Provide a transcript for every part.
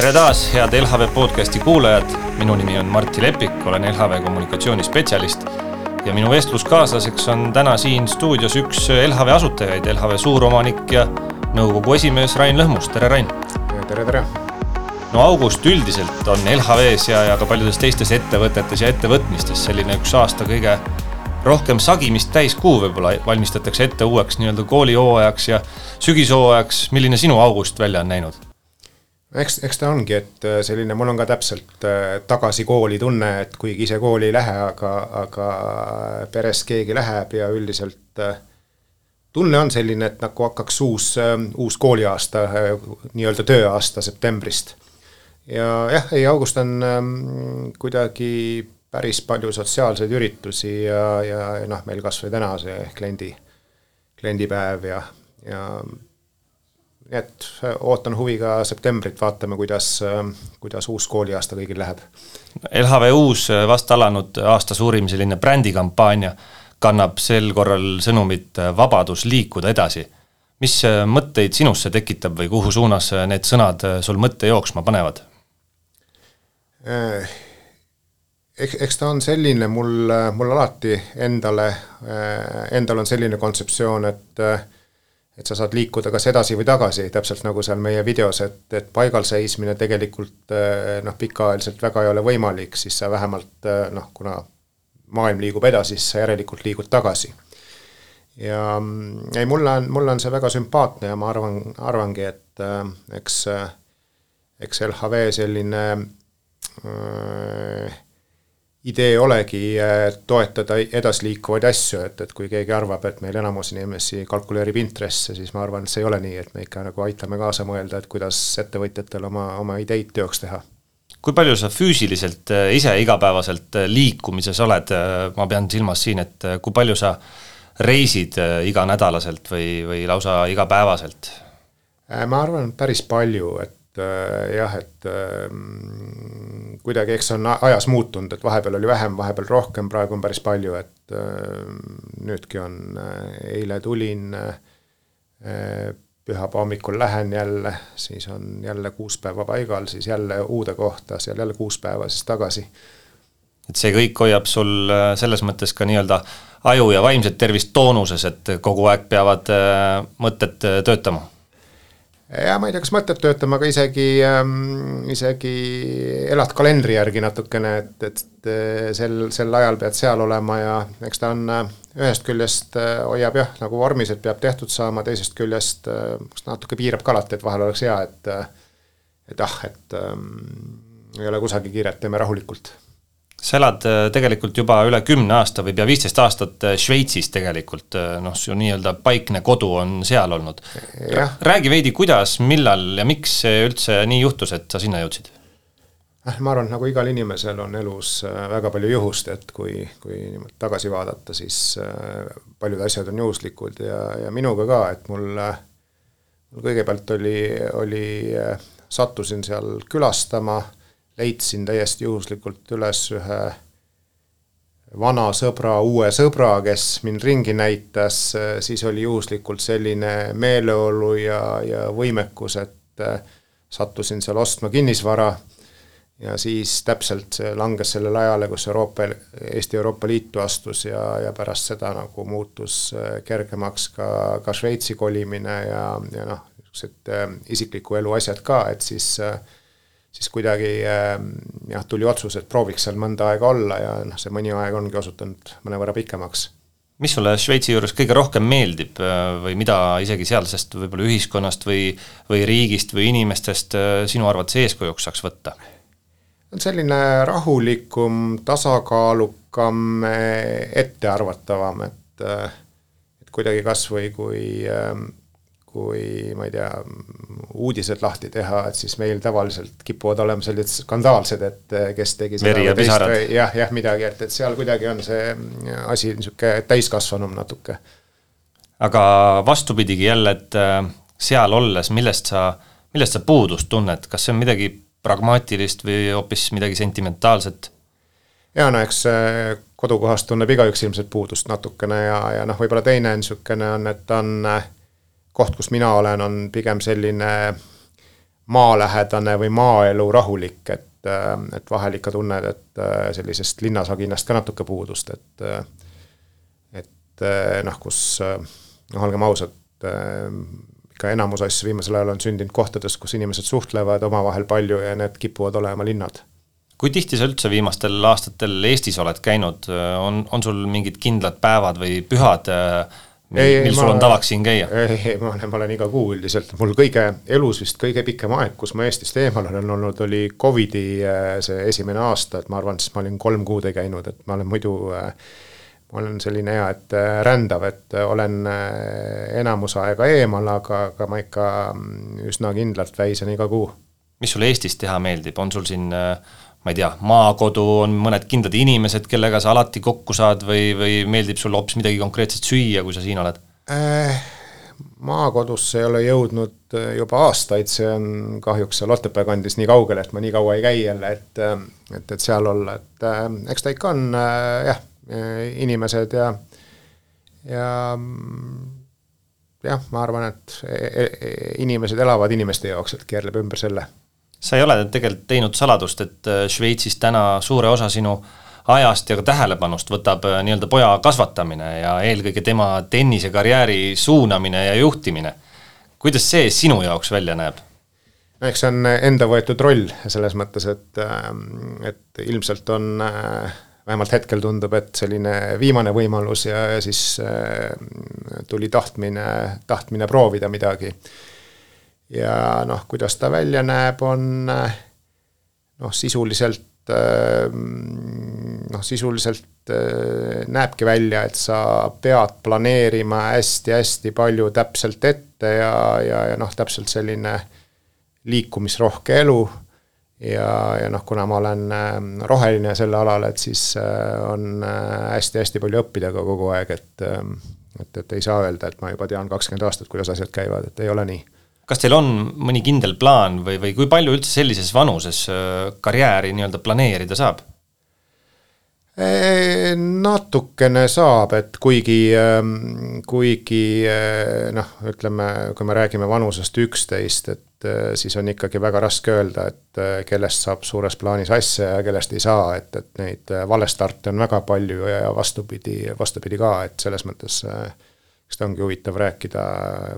tere taas, head LHV podcasti kuulajad, minu nimi on Martti Lepik, olen LHV kommunikatsioonispetsialist ja minu vestluskaaslaseks on täna siin stuudios üks LHV asutajaid, LHV suuromanik ja nõukogu esimees Rain Lõhmus, tere Rain! tere, tere! no august üldiselt on LHV-s ja, ja ka paljudes teistes ettevõtetes ja ettevõtmistes selline üks aasta kõige rohkem sagimist täis kuu võib-olla, valmistatakse ette uueks nii-öelda koolihooajaks ja sügishooajaks, milline sinu august välja on näinud? Eks, eks ta ongi, et äh, selline, mul on ka täpselt äh, tagasi kooli tunne, et kuigi ise kooli ei lähe, aga, aga peres keegi läheb ja üldiselt äh, tunne on selline, et nagu hakkaks uus, uus kooliaasta, nii-öelda tööaasta septembrist. ja jah, ei august on ähm, kuidagi päris palju sotsiaalseid üritusi ja, ja noh, meil kas või täna see kliendi, kliendipäev ja, ja nii et äh, ootan huviga septembrit, vaatame, kuidas, äh, kuidas uus kooliaasta kõigil läheb. LHV uus äh, vast alanud aasta suurim selline brändikampaania kannab sel korral sõnumit vabadus liikuda edasi. mis mõtteid sinusse tekitab või kuhu suunas need sõnad sul mõtte jooksma panevad? eks, eks ta on selline, mul, mul alati endale, endal on selline kontseptsioon, et et sa saad liikuda kas edasi või tagasi, täpselt nagu seal meie videos, et, et paigal seismine tegelikult eh, noh, pikaajaliselt väga ei ole võimalik, siis sa vähemalt eh, noh, kuna maailm liigub edasi, siis sa järelikult liigud tagasi. ja mm, ei, mulle on, mulle on see väga sümpaatne ja ma arvan, arvangi, et äh, eks, eks LHV selline äh, idee olegi äh, toetada edasiliikuvaid asju, et, et kui keegi arvab, et meil enamus inimesi kalkuleerib intresse, siis ma arvan, et see ei ole nii, et me ikka nagu aitame kaasa mõelda, et kuidas ettevõtjatel oma, oma ideid teoks teha. kui palju sa füüsiliselt äh, ise igapäevaselt äh, liikumises oled, ma pean silmas siin, et kui palju sa reisid iganädalaselt või, või lausa igapäevaselt? ma arvan, päris palju, et jah, et ähm, kuidagi, eks see on ajas muutunud, et vahepeal oli vähem, vahepeal rohkem, praegu on päris palju, et äh, nüüdki on, äh, eile tulin, äh, pühapäeva hommikul lähen jälle, siis on jälle kuus päeva paigal, siis jälle uude kohta, seal jälle kuus päeva, siis tagasi. et see kõik hoiab sul selles mõttes ka nii-öelda aju ja vaimset tervist toonuses, et kogu aeg peavad mõtted töötama ja ma ei tea, kas mõtleb töötama, aga isegi ähm,, isegi elad kalendri järgi natukene, et, et sel, sel ajal pead seal olema ja eks ta on äh, ühest küljest äh, hoiab jah, nagu vormis, et peab tehtud saama, teisest küljest äh, natuke piirab ka alati, et vahel oleks hea, et et ah, et ähm, ei ole kusagil kiiret, teeme rahulikult sa elad äh, tegelikult juba üle kümne aasta või pea viisteist aastat äh, Šveitsis tegelikult, äh, noh, su nii-öelda paikne kodu on seal olnud. räägi veidi, kuidas, millal ja miks see üldse nii juhtus, et sa sinna jõudsid? ma arvan, et nagu igal inimesel on elus väga palju juhust, et kui, kui tagasi vaadata, siis paljud asjad on juhuslikud ja, ja minuga ka, et mul, mul kõigepealt oli, oli, sattusin seal külastama leidsin täiesti juhuslikult üles ühe vana sõbra, uue sõbra, kes mind ringi näitas, siis oli juhuslikult selline meeleolu ja, ja võimekus, et äh, sattusin seal ostma kinnisvara. Ja siis täpselt see langes sellele ajale, kus Euroopa, Eesti Euroopa Liitu astus ja, ja pärast seda nagu muutus äh, kergemaks ka, ka Šveitsi kolimine ja, ja noh, niisugused äh, isikliku elu asjad ka, et siis äh, siis kuidagi ähm, jah, tuli otsus, et prooviks seal mõnda aega olla ja noh, see mõni aeg ongi osutunud mõnevõrra pikemaks. mis sulle Šveitsi juures kõige rohkem meeldib äh, või mida isegi sealsest võib-olla ühiskonnast või, või riigist või inimestest äh, sinu arvates eeskujuks saaks võtta? on selline rahulikum, tasakaalukam, ettearvatavam, et et kuidagi kas või kui ähm, kui ma ei tea, uudised lahti teha, et siis meil tavaliselt kipuvad olema sellised skandaalsed, et eh, kes tegi veri ja pisarad. jah, jah, midagi, et, et seal kuidagi on see asi niisugune täiskasvanum natuke. aga vastupidigi jälle, et eh, seal olles, millest sa, millest sa puudust tunned, kas see on midagi pragmaatilist või hoopis midagi sentimentaalset? ja no eks eh, kodukohast tunneb igaüks ilmselt puudust natukene ja, ja noh, võib-olla teine niisugune on, et on äh, koht, kus mina olen, on pigem selline maalähedane või maaelu rahulik, et, et vahel ikka tunned, et sellisest linnasaginast ka natuke puudust, et et noh, kus noh, olgem ausad, ikka enamus asju viimasel ajal on sündinud kohtades, kus inimesed suhtlevad omavahel palju ja need kipuvad olema linnad. Kui tihti sa üldse viimastel aastatel Eestis oled käinud, on, on sul mingid kindlad päevad või pühad, mil, mil sul on tavaks siin käia? ei, ei, ma olen, ma olen iga kuu üldiselt, mul kõige, elus vist kõige pikem aeg, kus ma Eestist eemal olen olnud, oli Covidi äh, see esimene aasta, et ma arvan, siis ma olin kolm kuud ei käinud, et ma olen muidu äh, ma olen selline hea, et äh, rändav, et olen enamus aega eemal, aga, aga ma ikka mm, üsna kindlalt väisen iga kuu. mis sulle Eestis teha meeldib, on sul siin äh, ma ei tea, maakodu, on mõned kindlad inimesed, kellega sa alati kokku saad või, või meeldib sulle hoopis midagi konkreetset süüa, kui sa siin oled äh,? maakodusse ei ole jõudnud äh, juba aastaid, see on kahjuks seal Otepää kandis nii kaugel, et ma nii kaua ei käi jälle, et äh, et, et seal olla, et äh, eks ta ikka on äh, jah, äh, inimesed ja ja jah, ma arvan, et e, e, inimesed elavad inimeste jaoks, et keerleb ümber selle sa ei ole tegelikult teinud saladust, et äh, Šveitsis täna suure osa sinu ajast ja ka tähelepanust võtab äh, nii-öelda poja kasvatamine ja eelkõige tema tennisekarjääri suunamine ja juhtimine. kuidas see sinu jaoks välja näeb? no eks see on enda võetud roll selles mõttes, et, ähm, et ilmselt on äh, vähemalt hetkel tundub, et selline viimane võimalus ja, ja siis tuli tahtmine, tahtmine proovida midagi ja noh, kuidas ta välja näeb, on noh, sisuliselt noh, sisuliselt näebki välja, et sa pead planeerima hästi-hästi palju täpselt ette ja, ja, ja noh, täpselt selline liikumisrohke elu. Ja, ja noh, kuna ma olen roheline sel alal, et siis on hästi-hästi palju õppida ka kogu aeg, et et, et ei saa öelda, et ma juba tean kakskümmend aastat, kuidas asjad käivad, et ei ole nii kas teil on mõni kindel plaan või, või kui palju üldse sellises vanuses äh, karjääri nii-öelda planeerida saab? natukene saab, et kuigi, ähm, kuigi äh, noh, ütleme, kui me räägime vanusest üksteist, et äh, siis on ikkagi väga raske öelda, et kellest saab suures plaanis asja ja kellest ei saa, et, et neid valestarte on väga palju ja vastupidi, vastupidi ka, et selles mõttes äh, ta ongi huvitav rääkida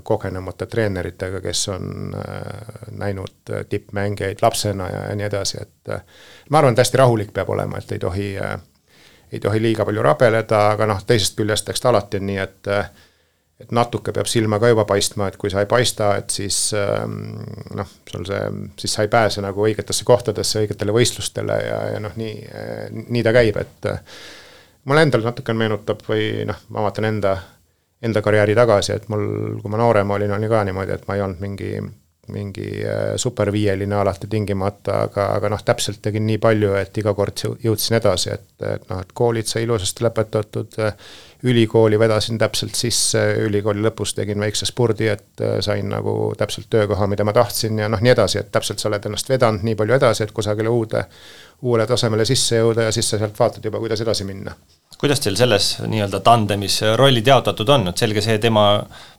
kogenumate treeneritega, kes on äh, näinud tippmängijaid lapsena ja, nii edasi, et äh, ma arvan, et hästi rahulik peab olema, et ei tohi, äh, ei tohi liiga palju rabeleda, aga noh, teisest küljest, eks ta alati on nii, et et natuke peab silma ka juba paistma, et kui sa ei paista, et siis ähm, noh, sul see, siis sa ei pääse nagu õigetesse kohtadesse, õigetele võistlustele ja, ja noh, nii, nii ta käib, et mulle endale natuke meenutab või noh, ma vaatan enda enda karjääri tagasi, et mul, kui ma noorem olin, oli ka niimoodi, et ma ei olnud mingi, mingi äh, superviieline alati tingimata, aga, aga noh, täpselt tegin nii palju, et iga kord jõudsin edasi, et, et noh, et koolid sai ilusasti lõpetatud, ülikooli vedasin täpselt sisse, ülikooli lõpus tegin väikse spurdi, et äh, sain nagu täpselt töökoha, mida ma tahtsin ja noh, nii edasi, et täpselt sa oled ennast vedanud nii palju edasi, et kusagile uude, uuele tasemele sisse jõuda ja siis sa sealt vaatad juba, kuidas edasi minna kuidas teil selles nii-öelda tandemis rollid jaotatud on, et selge see, tema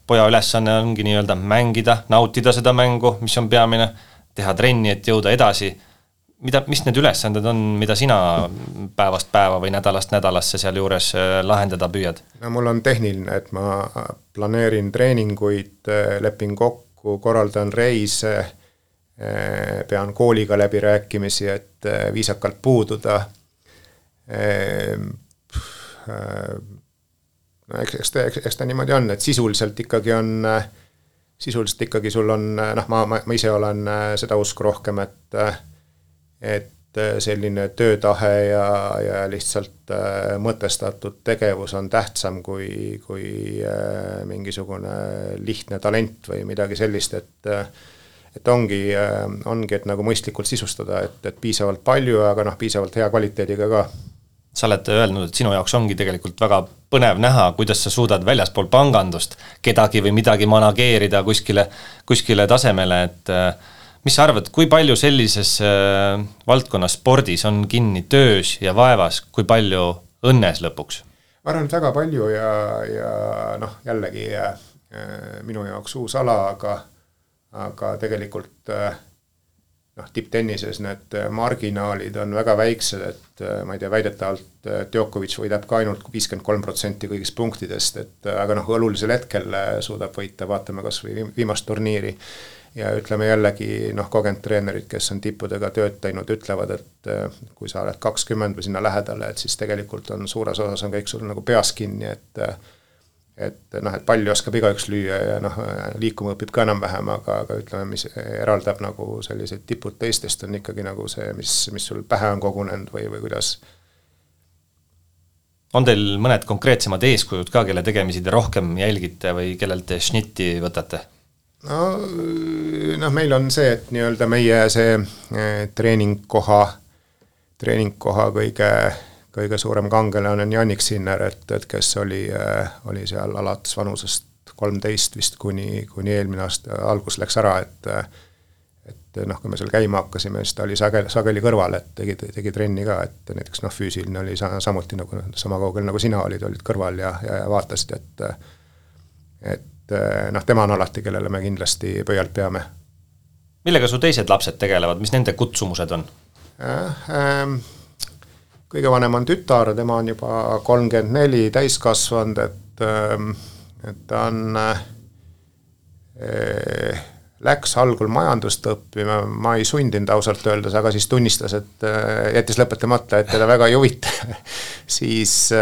poja ülesanne ongi nii-öelda mängida, nautida seda mängu, mis on peamine, teha trenni, et jõuda edasi. Mida, mis need ülesanded on, mida sina päevast päeva või nädalast nädalasse sealjuures äh, lahendada püüad? no mul on tehniline, et ma planeerin treeninguid, äh, lepin kokku, korraldan reise, äh, pean kooliga läbirääkimisi, et viisakalt puududa no eks, eks ta, eks ta niimoodi on, et sisuliselt ikkagi on, sisuliselt ikkagi sul on noh, ma, ma, ma ise olen seda usku rohkem, et et selline töötahe ja, ja lihtsalt mõtestatud tegevus on tähtsam kui, kui mingisugune lihtne talent või midagi sellist, et et ongi, ongi, et nagu mõistlikult sisustada, et, et piisavalt palju, aga noh, piisavalt hea kvaliteediga ka. Sa oled öelnud, et sinu jaoks ongi tegelikult väga põnev näha, kuidas sa suudad väljaspool pangandust kedagi või midagi manageerida kuskile, kuskile tasemele, et äh, mis sa arvad, kui palju sellises äh, valdkonnas spordis on kinni töös ja vaevas, kui palju õnnes lõpuks? ma arvan, et väga palju ja, ja noh, jällegi äh, minu jaoks uus ala, aga aga tegelikult noh, tipptennises need marginaalid on väga väiksed, et ma ei tea, väidetavalt Djokovic võidab ka ainult viiskümmend kolm protsenti kõigist punktidest, et aga noh, olulisel hetkel suudab võita, vaatame kas või viimast turniiri ja ütleme jällegi noh, kogenud treenerid, kes on tippudega tööd teinud, ütlevad, et eh, kui sa oled kakskümmend või sinna lähedale, et siis tegelikult on suures osas on kõik sul nagu peas kinni, et et noh, et palli oskab igaüks lüüa ja noh, liikuma õpib ka enam-vähem, aga, aga ütleme, mis eraldab nagu sellised tipud teistest, on ikkagi nagu see, mis, mis sul pähe on kogunenud või, või kuidas on teil mõned konkreetsemad eeskujud ka, kelle tegemisi te rohkem jälgite või kellelt te šnitti võtate? No noh, meil on see, et nii-öelda meie see eh, treeningkoha, treeningkoha kõige, kõige suurem kangelane on Jannik Sinner, et, et kes oli, eh, oli seal alates vanusest kolmteist vist kuni, kuni eelmine aasta algus läks ära, et et noh, kui me seal käima hakkasime, siis ta oli sageli, sageli kõrval, et tegi, tegi trenni ka, et näiteks noh, füüsiline oli sa, samuti nagu sama kaugel, nagu sina olid, olid kõrval ja, ja, ja vaatasid, et et et eh, noh, tema on alati, kellele me kindlasti pöialt peame. millega su teised lapsed tegelevad, mis nende kutsumused on? Ähm, kõige vanem on tütar, tema on juba kolmkümmend neli täiskasvanud, et, ähm, et ta on äh,, läks algul majandust õppima, ma ei sundinud ausalt öeldes, aga siis tunnistas, et äh, jättis lõpetamata, et teda väga ei huvita siis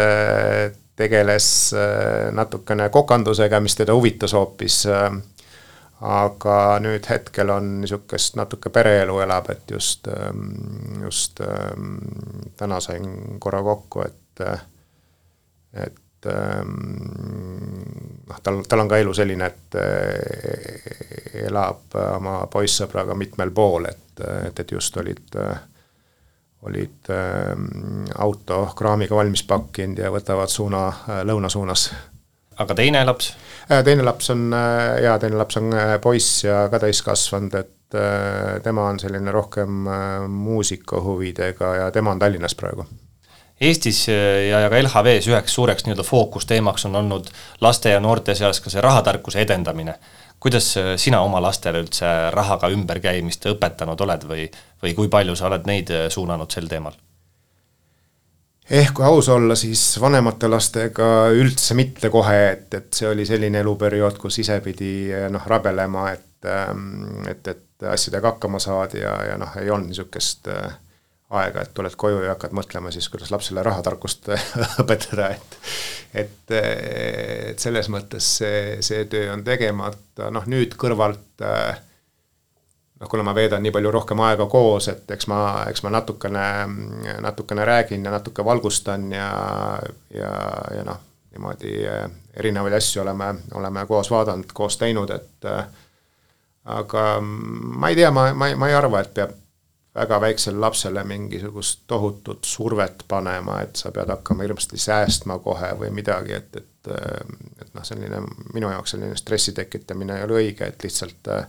tegeles äh, natukene kokandusega, mis teda huvitas hoopis. Äh, aga nüüd hetkel on niisugust natuke pereelu elab, et just, ähm, just ähm, täna sain korra kokku, et, et ähm, noh, tal, tal on ka elu selline, et äh, elab oma poissõbraga mitmel pool, et, et, et just olid äh, olid äh, auto kraamiga valmis pakkinud ja võtavad suuna äh, lõuna suunas. aga teine laps äh,? teine laps on äh, jaa, teine laps on poiss ja ka täiskasvanud, et tema on selline rohkem muusikahuvidega ja tema on Tallinnas praegu Eestis ja, ja ka LHV-s üheks suureks nii-öelda fookusteemaks on olnud laste ja noorte seas ka see rahatarkuse edendamine kuidas äh, sina oma lastele üldse rahaga ümberkäimist õpetanud oled või, või kui palju sa oled neid äh, suunanud sel teemal? ehk kui aus olla, siis vanemate lastega üldse mitte kohe, et, et see oli selline eluperiood, kus ise pidi äh, noh, rabelema, et, ähm, et, et asjadega hakkama saada ja, ja noh, ei olnud niisugust aega, et tuled koju ja hakkad mõtlema siis, kuidas lapsele rahatarkust õpetada, et et, et selles mõttes see, see töö on tegemata, noh nüüd kõrvalt noh, kuna ma veedan nii palju rohkem aega koos, et eks ma, eks ma natukene, natukene räägin ja natuke valgustan ja, ja, ja noh, niimoodi erinevaid asju oleme, oleme koos vaadanud, koos teinud, et aga ma ei tea, ma, ma, ma ei arva, et peab väga väiksele lapsele mingisugust tohutut survet panema, et sa pead hakkama hirmsasti säästma kohe või midagi, et, et et noh, selline minu jaoks selline stressi tekitamine ei ole õige, et lihtsalt äh,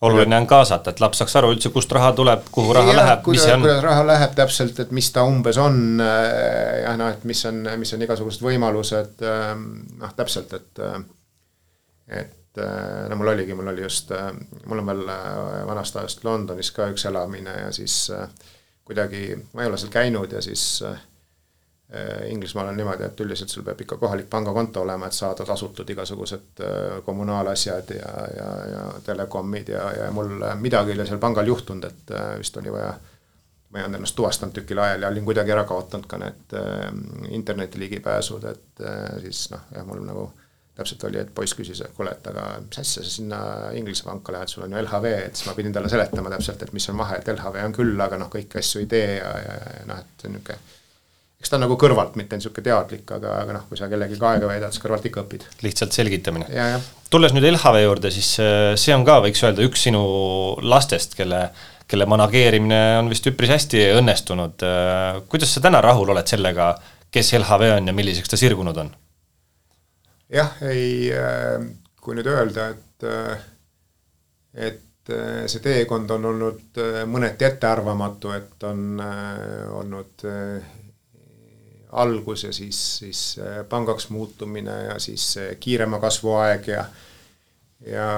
oluline on kaasata, et laps saaks aru üldse, kust raha tuleb, kuhu raha ja, läheb, mis see on. kuidas raha läheb täpselt, et mis ta umbes on, äh, jah noh, et mis on, mis on igasugused võimalused, äh, noh täpselt, et et et no mul oligi, mul oli just, mul on veel äh, vanast ajast Londonis ka üks elamine ja siis äh, kuidagi, ma ei ole seal käinud ja siis äh, Inglismaal on niimoodi, et üldiselt sul peab ikka kohalik pangakonto olema, et saada tasutud igasugused kommunaalasjad ja, ja, ja telekomid ja, ja mul midagi oli seal pangal juhtunud, et vist oli vaja ma ei olnud ennast tuvastanud tükil ajal ja olin kuidagi ära kaotanud ka need äh, interneti ligipääsud, et äh, siis noh, jah, mul nagu äh, täpselt oli, et poiss küsis, et kuule, et aga mis asja sa sinna Inglise panka lähed, sul on ju LHV, et siis ma pidin talle seletama täpselt, et mis on vahe, et LHV on küll, aga noh, kõiki asju ei tee ja, ja, ja noh, et niisugune eks ta on nagu kõrvalt, mitte niisugune teadlik, aga, aga noh, kui sa kellegagi aega veedad, siis kõrvalt ikka õpid. lihtsalt selgitamine. tulles nüüd LHV juurde, siis äh, see on ka, võiks öelda, üks sinu lastest, kelle, kelle manageerimine on vist üpris hästi õnnestunud. Äh, kuidas sa täna rahul oled sellega, kes LHV on ja milliseks ta sirgunud on? Jah, ei, äh, kui nüüd öelda, et, äh, et äh, see teekond on olnud mõneti ettearvamatu, et on olnud algus ja siis, siis pangaks muutumine ja siis kiirema kasvu aeg ja ja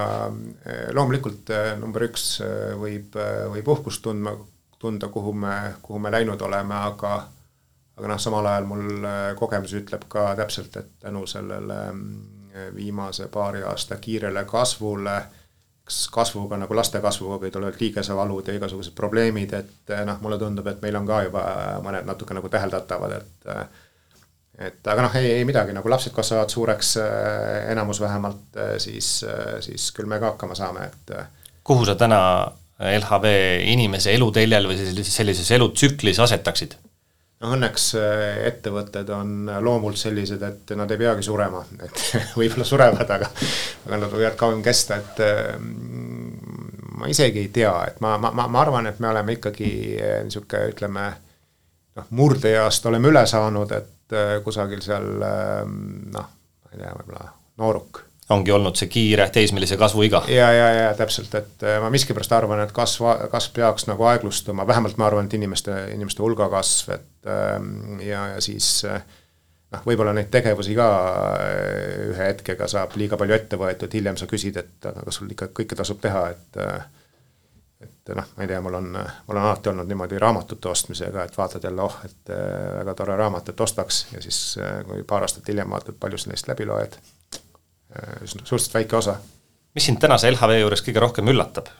loomulikult number üks võib, võib uhkust tundma, tunda, kuhu me, kuhu me läinud oleme, aga aga noh, samal ajal mul kogemus ütleb ka täpselt, et tänu sellele mm, viimase paari aasta kiirele kasvule äh, kas kasvuga nagu laste kasvuga, kui tulevad liigesevalud ja igasugused probleemid, et eh, noh, mulle tundub, et meil on ka juba mõned natuke nagu täheldatavad, et eh, et aga noh, ei, ei midagi, nagu lapsed kasvavad suureks, enamus vähemalt, siis, siis küll me ka hakkama saame, et kuhu sa täna LHV inimese eluteljel või sellises, sellises elutsüklis asetaksid? Noh, õnneks ettevõtted on loomult sellised, et nad ei peagi surema, et võib-olla surevad, aga aga nad võivad kauem kesta, et mm, ma isegi ei tea, et ma, ma, ma, ma arvan, et me oleme ikkagi eh, niisugune, ütleme noh, murdeeast oleme üle saanud, et kusagil seal noh, ma ei tea, võib-olla nooruk ongi olnud see kiire teismelise kasvuiga. ja, ja, ja täpselt, et ma miskipärast arvan, et kasv, kasv peaks nagu aeglustuma, vähemalt ma arvan, et inimeste, inimeste hulga kasv, et ja, ja siis äh, noh, võib-olla neid tegevusi ka äh, ühe hetkega saab liiga palju ette võetud, hiljem sa küsid, et aga kas sul ikka kõike tasub teha, et äh, et noh, ma ei tea, mul on, mul on alati olnud niimoodi raamatute ostmisega, et vaatad jälle, oh, et äh, väga tore raamat, et ostaks. Ja siis kui paar aastat hiljem vaatad, palju sa neist läbi loed, suhteliselt väike osa. mis sind tänase LHV juures kõige rohkem üllatab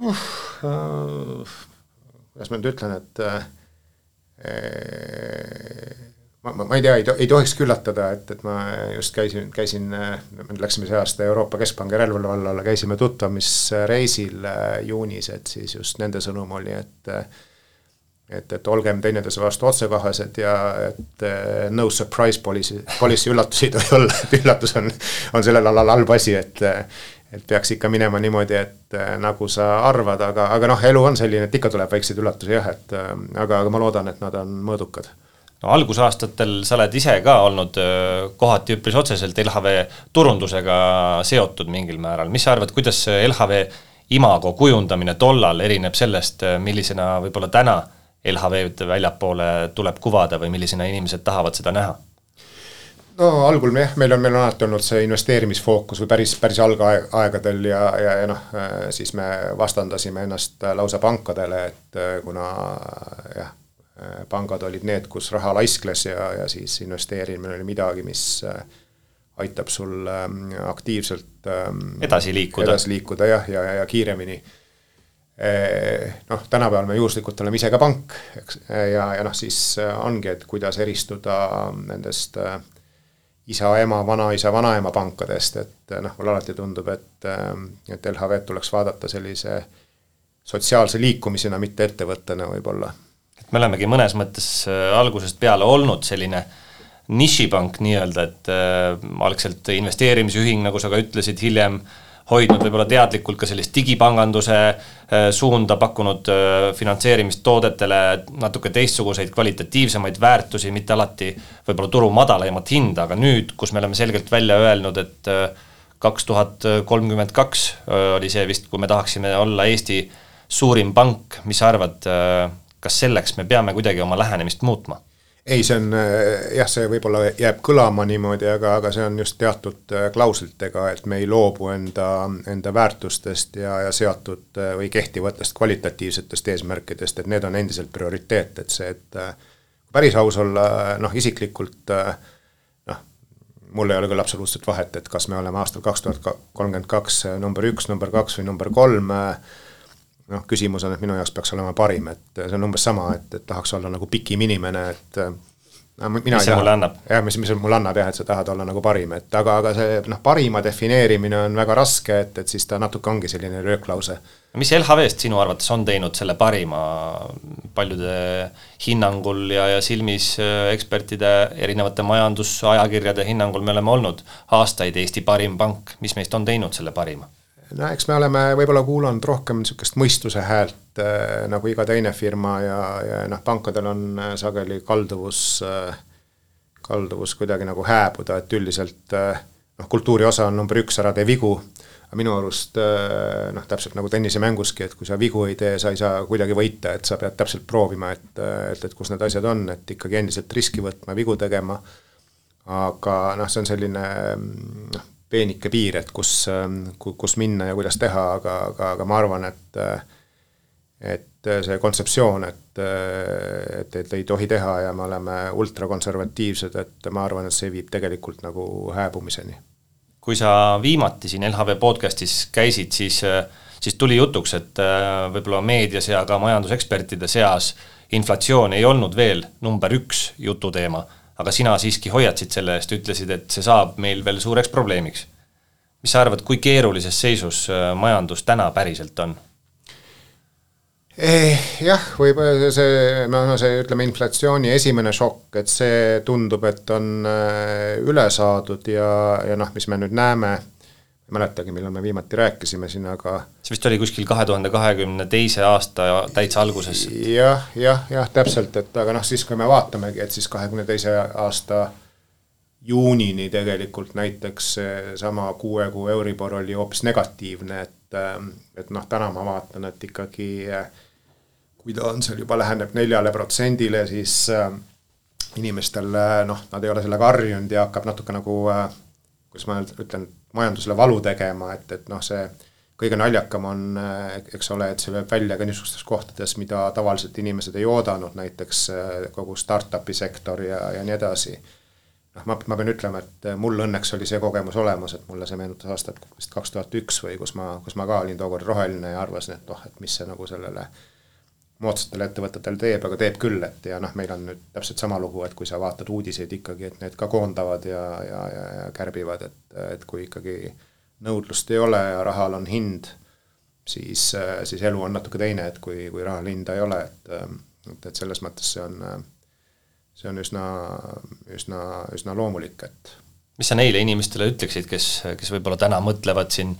uh,? Uh, kuidas ma nüüd ütlen, et uh, ma, ma, ma ei tea, ei, ei tohiks üllatada, et, et ma just käisin, käisin, me läksime see aasta Euroopa Keskpanga järelevalve alla, käisime tutvamisreisil äh, juunis, et siis just nende sõnum oli, et et, et olgem teineteise vastu otsekohesed ja et äh, no surprise policy, policy üllatusi ei tohi olla, et üllatus on, on sellel alal halb asi, et et peaks ikka minema niimoodi, et äh, nagu sa arvad, aga, aga noh, elu on selline, et ikka tuleb väikseid üllatusi jah, et aga, aga ma loodan, et nad on mõõdukad. No algusaastatel sa oled ise ka olnud kohati üpris otseselt LHV turundusega seotud mingil määral, mis sa arvad, kuidas LHV imago kujundamine tollal erineb sellest, millisena võib-olla täna LHV-d väljapoole tuleb kuvada või millisena inimesed tahavad seda näha? no algul jah, meil on, meil on alati olnud see investeerimisfookus või päris, päris algaegadel ja, ja, ja noh, siis me vastandasime ennast lausa pankadele, et kuna jah Äh, pangad olid need, kus raha laiskles ja, ja siis investeerimine oli midagi, mis äh, aitab sul ähm, aktiivselt ähm, edasi liikuda, edasi liikuda jah, ja, ja, ja kiiremini. Äh, noh, tänapäeval me juhuslikult oleme ise ka pank, eks, ja, ja noh, siis ongi, et kuidas eristuda nendest isa-ema, vanaisa, vanaema pankadest, et noh, mulle alati tundub, et, et LHV-d tuleks vaadata sellise sotsiaalse liikumisena, mitte ettevõttena võib-olla. Et me olemegi mõnes mõttes äh, algusest peale olnud selline nišipank nii-öelda, et äh, algselt investeerimisühing, nagu sa ka ütlesid, hiljem hoidnud võib-olla teadlikult ka sellist digipanganduse äh, suunda, pakkunud äh, finantseerimist toodetele natuke teistsuguseid kvalitatiivsemaid väärtusi, mitte alati võib-olla turu madalaimat hinda, aga nüüd, kus me oleme selgelt välja öelnud, et äh, kaks tuhat kolmkümmend kaks oli see vist, kui me tahaksime olla Eesti suurim pank, mis sa arvad, kas selleks me peame kuidagi oma lähenemist muutma? Ei, see on jah, see võib-olla jääb kõlama niimoodi, aga, aga see on just teatud äh, klauslitega, et me ei loobu enda, enda väärtustest ja, ja seatud äh, või kehtivatest kvalitatiivsetest eesmärkidest, et need on endiselt prioriteet, et see, et päris aus olla, noh isiklikult noh, mul ei ole küll absoluutselt vahet, et kas me oleme aastal kaks tuhat kolmkümmend kaks number üks, number kaks või number kolm äh,, noh, küsimus on, et minu jaoks peaks olema parim, et see on umbes sama, et, et tahaks olla nagu pikim inimene, et no, mina mis see mulle annab? jah, mis, mis see mulle annab jah, et sa tahad olla nagu parim, et aga, aga see noh, parima defineerimine on väga raske, et, et siis ta natuke ongi selline rööklause. mis LHV-st sinu arvates on teinud selle parima paljude hinnangul ja, ja silmis äh, ekspertide, erinevate majandusajakirjade hinnangul me oleme olnud aastaid Eesti parim pank, mis meist on teinud selle parima? No eks me oleme võib-olla kuulanud rohkem niisugust mõistuse häält äh, nagu iga teine firma ja, ja noh, pankadel on äh, sageli kalduvus äh,, kalduvus kuidagi nagu hääbuda, et üldiselt äh, noh, kultuuri osa on number üks, ära tee vigu, aga minu arust äh, noh, täpselt nagu tennisemänguski, et kui sa vigu ei tee, sa ei saa kuidagi võita, et sa pead täpselt proovima, et, et, et kus need asjad on, et ikkagi endiselt riski võtma, vigu tegema, aga noh, see on selline noh, peenike piir, et kus, kus minna ja kuidas teha, aga, aga, aga ma arvan, et et see kontseptsioon, et, et, et ei tohi teha ja me oleme ultrakonservatiivsed, et ma arvan, et see viib tegelikult nagu hääbumiseni. kui sa viimati siin LHV podcastis käisid, siis, siis tuli jutuks, et võib-olla meedias ja ka majandusekspertide seas inflatsioon ei olnud veel number üks jututeema aga sina siiski hoiatasid selle eest, ütlesid, et see saab meil veel suureks probleemiks. mis sa arvad, kui keerulises seisus äh, majandus täna päriselt on? Eh, jah, võib see, no see ütleme, inflatsiooni esimene šokk, et see tundub, et on äh, üle saadud ja, ja noh, mis me nüüd näeme ei mäletagi, millal me viimati rääkisime siin, aga see vist oli kuskil kahe tuhande kahekümne teise aasta täitsa alguses ja,. jah, jah, jah, täpselt, et aga noh, siis kui me vaatamegi, et siis kahekümne teise aasta juunini tegelikult näiteks seesama kuue kuu Euribor oli hoopis negatiivne, et et noh, täna ma vaatan, et ikkagi kui ta on seal juba läheneb neljale protsendile, siis äh, inimestel noh, nad ei ole sellega harjunud ja hakkab natuke nagu äh, kuidas ma ütlen, majandusele valu tegema, et, et noh, see kõige naljakam on, eks ole, et see lööb välja ka niisugustes kohtades, mida tavaliselt inimesed ei oodanud, näiteks kogu startup'i sektor ja, ja nii edasi. noh, ma, ma pean ütlema, et mul õnneks oli see kogemus olemas, et mulle see meenutas aastat vist kaks tuhat üks või kus ma, kus ma ka olin tookord roheline ja arvasin, et noh, et mis see nagu sellele moodsatele ettevõtetele teeb, aga teeb küll, et ja noh, meil on nüüd täpselt sama lugu, et kui sa vaatad uudiseid ikkagi, et need ka koondavad ja, ja, ja, ja kärbivad, et, et kui ikkagi nõudlust ei ole ja rahal on hind, siis, siis elu on natuke teine, et kui, kui rahal hinda ei ole, et et, et selles mõttes see on, see on üsna, üsna, üsna loomulik, et mis sa neile inimestele ütleksid, kes, kes võib-olla täna mõtlevad siin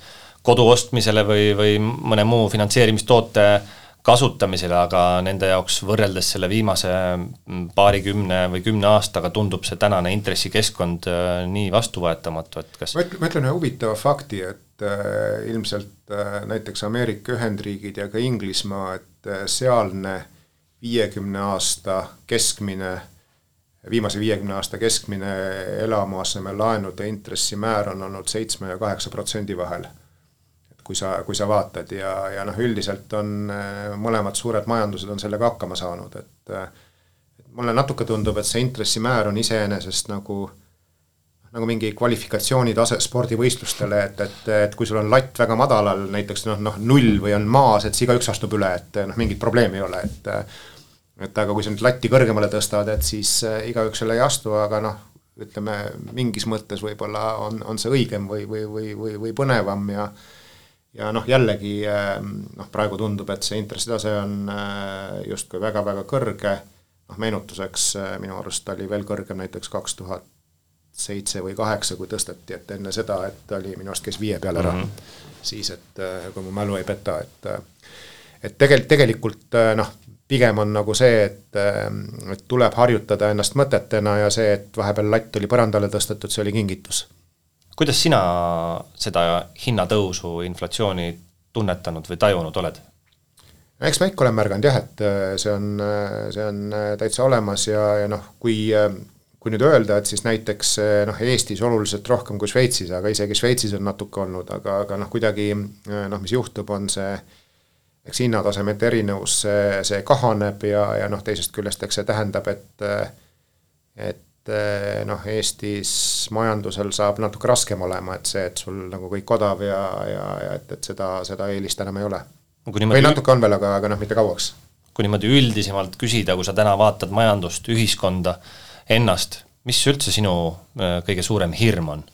kodu ostmisele või, või mõne muu finantseerimistoote kasutamisele, aga nende jaoks võrreldes selle viimase paarikümne või kümne aastaga tundub see tänane intressikeskkond äh, nii vastuvõetamatu, et kas ma ütlen ühe huvitava fakti, et äh, ilmselt äh, näiteks Ameerika Ühendriigid ja ka Inglismaa, et äh, sealne viiekümne aasta keskmine, viimase viiekümne aasta keskmine elamuasemelaenude intressimäär on olnud seitsme ja kaheksa protsendi vahel kui sa, kui sa vaatad ja, ja noh, üldiselt on äh, mõlemad suured majandused on sellega hakkama saanud, äh, et mulle natuke tundub, et see intressimäär on iseenesest nagu nagu mingi kvalifikatsioonitase spordivõistlustele, et, et, et kui sul on latt väga madalal, näiteks noh, noh null või on maas, et siis igaüks astub üle, et noh, mingit probleemi ei ole, et et aga kui sa nüüd latti kõrgemale tõstad, et siis äh, igaüks selle ei astu, aga noh, ütleme mingis mõttes võib-olla on, on see õigem või, või, või, või, või põnevam ja ja noh, jällegi ähm, noh, praegu tundub, et see intressitase on äh, justkui väga-väga kõrge, noh meenutuseks äh, minu arust oli veel kõrgem näiteks kaks tuhat seitse või kaheksa, kui tõsteti, et enne seda, et oli minu arust käis viie peal ära. Mm, -hmm. siis et kui mu mälu ei peta, et et tegelikult, tegelikult noh, pigem on nagu see, et, et tuleb harjutada ennast mõtetena ja see, et vahepeal latt oli põrandale tõstetud, see oli kingitus kuidas sina seda hinnatõusu, inflatsiooni tunnetanud või tajunud oled? eks ma ikka olen märganud jah, et äh, see on, äh, see on äh, täitsa olemas ja, ja noh, kui kui nüüd öelda, et siis näiteks noh, Eestis oluliselt rohkem kui Šveitsis, aga isegi Šveitsis on natuke olnud, aga, aga noh, kuidagi noh, mis juhtub, on see eks hinnatasemete erinevus, see, see kahaneb ja, ja noh, teisest küljest eks see tähendab, et et noh, Eestis majandusel saab natuke raskem olema, et see, et sul nagu kõik odav ja, ja, ja et, et seda, seda eelist enam ei ole. või natuke on veel, aga, aga noh, mitte kauaks. kui niimoodi üldisemalt küsida, kui sa täna vaatad majandust, ühiskonda, ennast, mis üldse sinu äh, kõige suurem hirm on?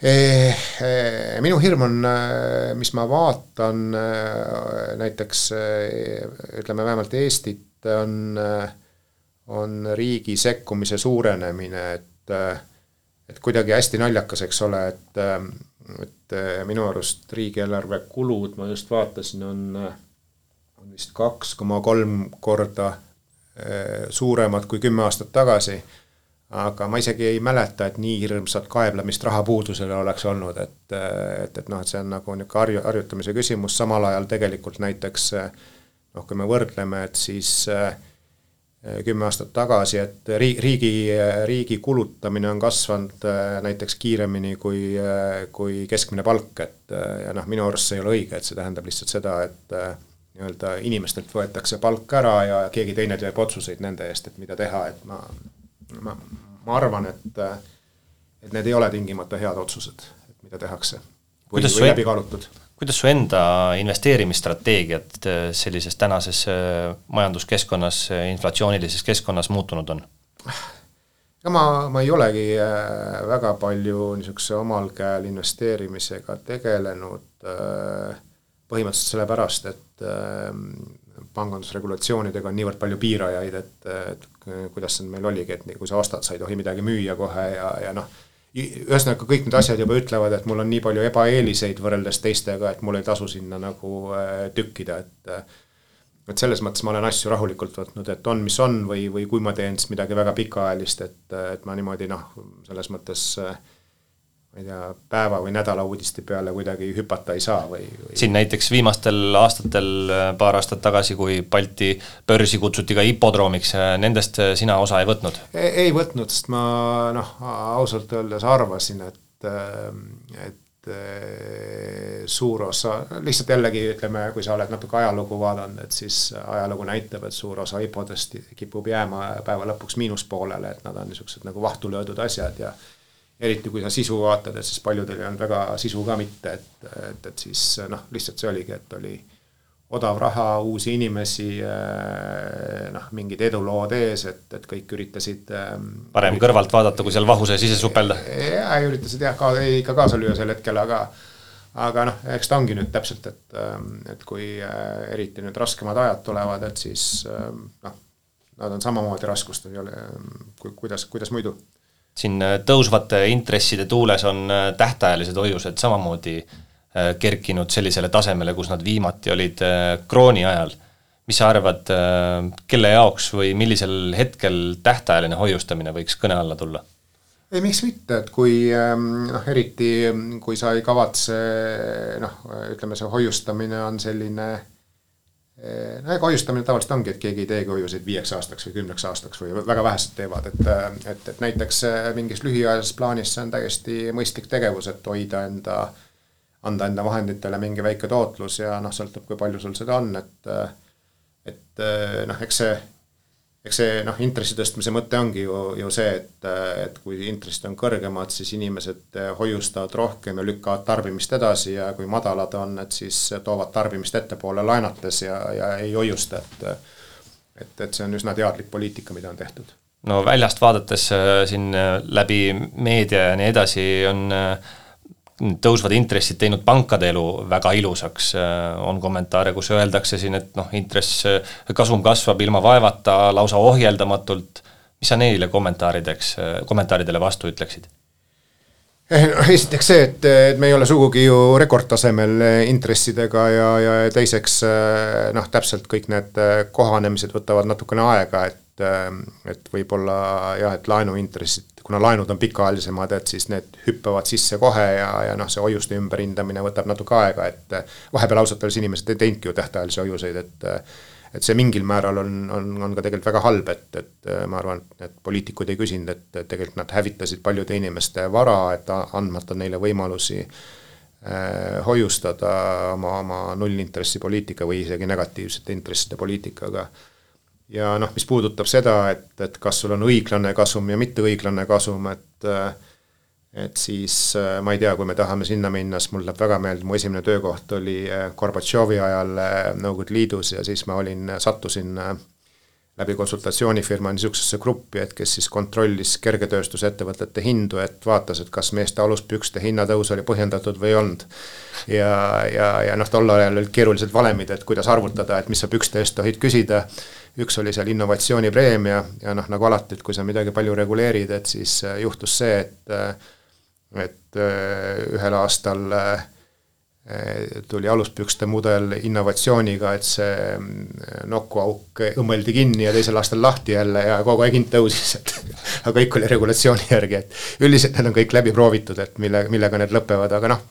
Eh, eh, minu hirm on, mis ma vaatan näiteks ütleme vähemalt Eestit, on äh, on riigi sekkumise suurenemine, et et kuidagi hästi naljakas, eks ole, et et minu arust riigieelarve kulud, ma just vaatasin, on, on vist kaks koma kolm korda eh, suuremad kui kümme aastat tagasi, aga ma isegi ei mäleta, et nii hirmsat kaeblemist rahapuudusele oleks olnud, et et, et noh, et see on nagu niisugune harju, harjutamise küsimus, samal ajal tegelikult näiteks noh, kui me võrdleme, et siis äh, kümme aastat tagasi, et riigi, riigi kulutamine on kasvanud näiteks kiiremini kui, kui keskmine palk, et ja noh, minu arust see ei ole õige, et see tähendab lihtsalt seda, et nii-öelda inimestelt võetakse palk ära ja keegi teine teeb otsuseid nende eest, et mida teha, et ma, ma, ma arvan, et et need ei ole tingimata head otsused, et mida tehakse. või, või läbi kaalutud kuidas su enda investeerimisstrateegiad äh, sellises tänases äh, majanduskeskkonnas, äh, inflatsioonilises keskkonnas muutunud on? ega ma, ma ei olegi väga palju niisuguse omal käel investeerimisega tegelenud, põhimõtteliselt sellepärast, et pangandusregulatsioonidega on niivõrd palju piirajaid, et, et kuidas see meil oligi, et kui sa ostad, sa ei tohi midagi müüa kohe ja, ja noh, ühesõnaga, kõik need asjad juba ütlevad, et mul on nii palju ebaeeliseid võrreldes teistega, et mul ei tasu sinna nagu äh, tükkida, et äh, et selles mõttes ma olen asju rahulikult võtnud, et on, mis on või, või kui ma teen siis midagi väga pikaajalist, et, et ma niimoodi noh, selles mõttes äh, ma ei tea, päeva või nädala uudiste peale kuidagi hüpata ei saa või, või...? siin näiteks viimastel aastatel, paar aastat tagasi, kui Balti börsi kutsuti ka hipodroomiks, nendest sina osa ei võtnud? ei võtnud, sest ma noh, ausalt öeldes arvasin, et, et suur osa, lihtsalt jällegi ütleme, kui sa oled natuke ajalugu vaadanud, et siis ajalugu näitab, et suur osa hipodest kipub jääma päeva lõpuks miinuspoolele, et nad on niisugused nagu vahtu löödud asjad ja eriti kui sa sisu vaatad, et siis paljudel ei olnud väga sisu ka mitte, et, et, et siis noh, lihtsalt see oligi, et oli odav raha, uusi inimesi, eh, noh, mingid edulood ees, et, et kõik üritasid ehm, parem ürit... kõrvalt vaadata, kui seal vahu sees ise supelda? jaa, üritasid jah, ka ikka kaasa lüüa sel hetkel, aga aga noh, eks ta ongi nüüd täpselt, et, ehm, et kui eh, eriti nüüd raskemad ajad tulevad, et siis ehm, noh, nad on samamoodi raskustel, ei ole, kuidas, kuidas muidu siin äh, tõusvate intresside tuules on äh, tähtajalised hoiused samamoodi äh, kerkinud sellisele tasemele, kus nad viimati olid krooni ajal. mis sa arvad, kelle jaoks või millisel hetkel tähtajaline hoiustamine võiks kõne alla tulla? ei, miks mitte, et kui ähm, noh, eriti kui sa ei kavatse noh, ütleme, see hoiustamine on selline no ega hoiustamine tavaliselt ongi, et keegi ei teegi hoiuseid viieks aastaks või kümneks aastaks või väga vähesed teevad, et, et, et näiteks äh, mingis lühiajalises plaanis see on täiesti mõistlik tegevus, et hoida enda, anda enda vahenditele mingi väike tootlus ja noh, sõltub, kui palju sul seda on, et et noh, eks see eks see noh, intressi tõstmise mõte ongi ju, ju see, et, et kui intressid on kõrgemad, siis inimesed hoiustavad rohkem ja lükkavad tarbimist edasi ja kui madalad on, et siis toovad tarbimist ettepoole laenates ja, ja ei hoiusta, et et, et see on üsna teadlik poliitika, mida on tehtud. no väljast vaadates äh, siin äh, läbi meedia ja nii edasi on äh, tõusvad intressid teinud pankade elu väga ilusaks, on kommentaare, kus öeldakse siin, et noh, intress, kasum kasvab ilma vaevata, lausa ohjeldamatult, mis sa neile kommentaarideks, kommentaaridele vastu ütleksid? Eh, esiteks see, et, et me ei ole sugugi ju rekordtasemel intressidega ja, ja teiseks noh, täpselt kõik need kohanemised võtavad natukene aega, et et võib-olla jah, et laenuintressid kuna laenud on pikaajalisemad, et siis need hüppavad sisse kohe ja, ja noh, see hoiuste ümberhindamine võtab natuke aega, et vahepeal ausalt öeldes inimesed ei teinudki ju tähtajalisi hoiuseid, et et see mingil määral on, on, on ka tegelikult väga halb, et, et ma arvan, et poliitikud ei küsinud, et tegelikult nad hävitasid paljude inimeste vara, et andmata neile võimalusi hoiustada oma, oma nullintressipoliitika või isegi negatiivsete intresside poliitikaga ja noh, mis puudutab seda, et, et kas sul on õiglane kasum ja mitteõiglane kasum, et et siis ma ei tea, kui me tahame sinna minna, siis mul läheb väga meelde, mu esimene töökoht oli Gorbatšovi ajal Nõukogude Liidus ja siis ma olin, sattusin läbi konsultatsioonifirma niisugusesse gruppi, et kes siis kontrollis kergetööstusettevõtete hindu, et vaatas, et kas meeste aluspükste hinnatõus oli põhjendatud või ei olnud. ja, ja, ja noh, tol ajal olid keerulised valemid, et kuidas arvutada, et mis sa pükste eest tohid küsida üks oli seal innovatsioonipreemia ja noh, nagu alati, et kui sa midagi palju reguleerid, et siis äh, juhtus see, et äh, et äh, ühel aastal tuli aluspükste mudel innovatsiooniga, et see nokuauk õmmeldi kinni ja teisel aastal lahti jälle ja kogu aeg hind tõusis, et aga kõik oli regulatsiooni järgi, et üldiselt need on kõik läbi proovitud, et mille, millega need lõpevad, aga noh,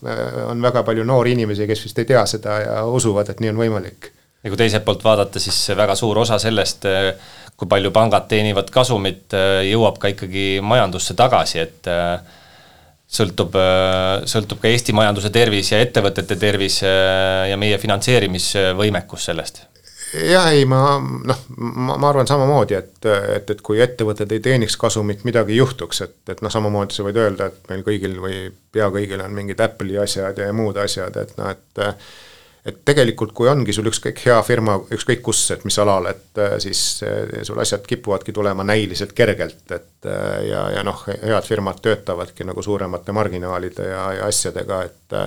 on väga palju noori inimesi, kes vist ei tea seda ja usuvad, et nii on võimalik. Ja kui teiselt poolt vaadata, siis väga suur osa sellest, kui palju pangad teenivad kasumit, jõuab ka ikkagi majandusse tagasi, et sõltub, sõltub ka Eesti majanduse tervis ja ettevõtete tervis ja meie finantseerimisvõimekus sellest. Jah, ei ma noh, ma, ma arvan samamoodi, et, et, et kui ettevõtted ei teeniks kasumit, midagi juhtuks, et, et noh, samamoodi sa võid öelda, et meil kõigil või pea kõigil on mingid Apple'i asjad ja muud asjad, et noh, et et tegelikult, kui ongi sul ükskõik hea firma, ükskõik kus, et mis alal, et siis sul asjad kipuvadki tulema näiliselt kergelt, et ja, ja noh, head firmad töötavadki nagu suuremate marginaalide ja, ja asjadega, et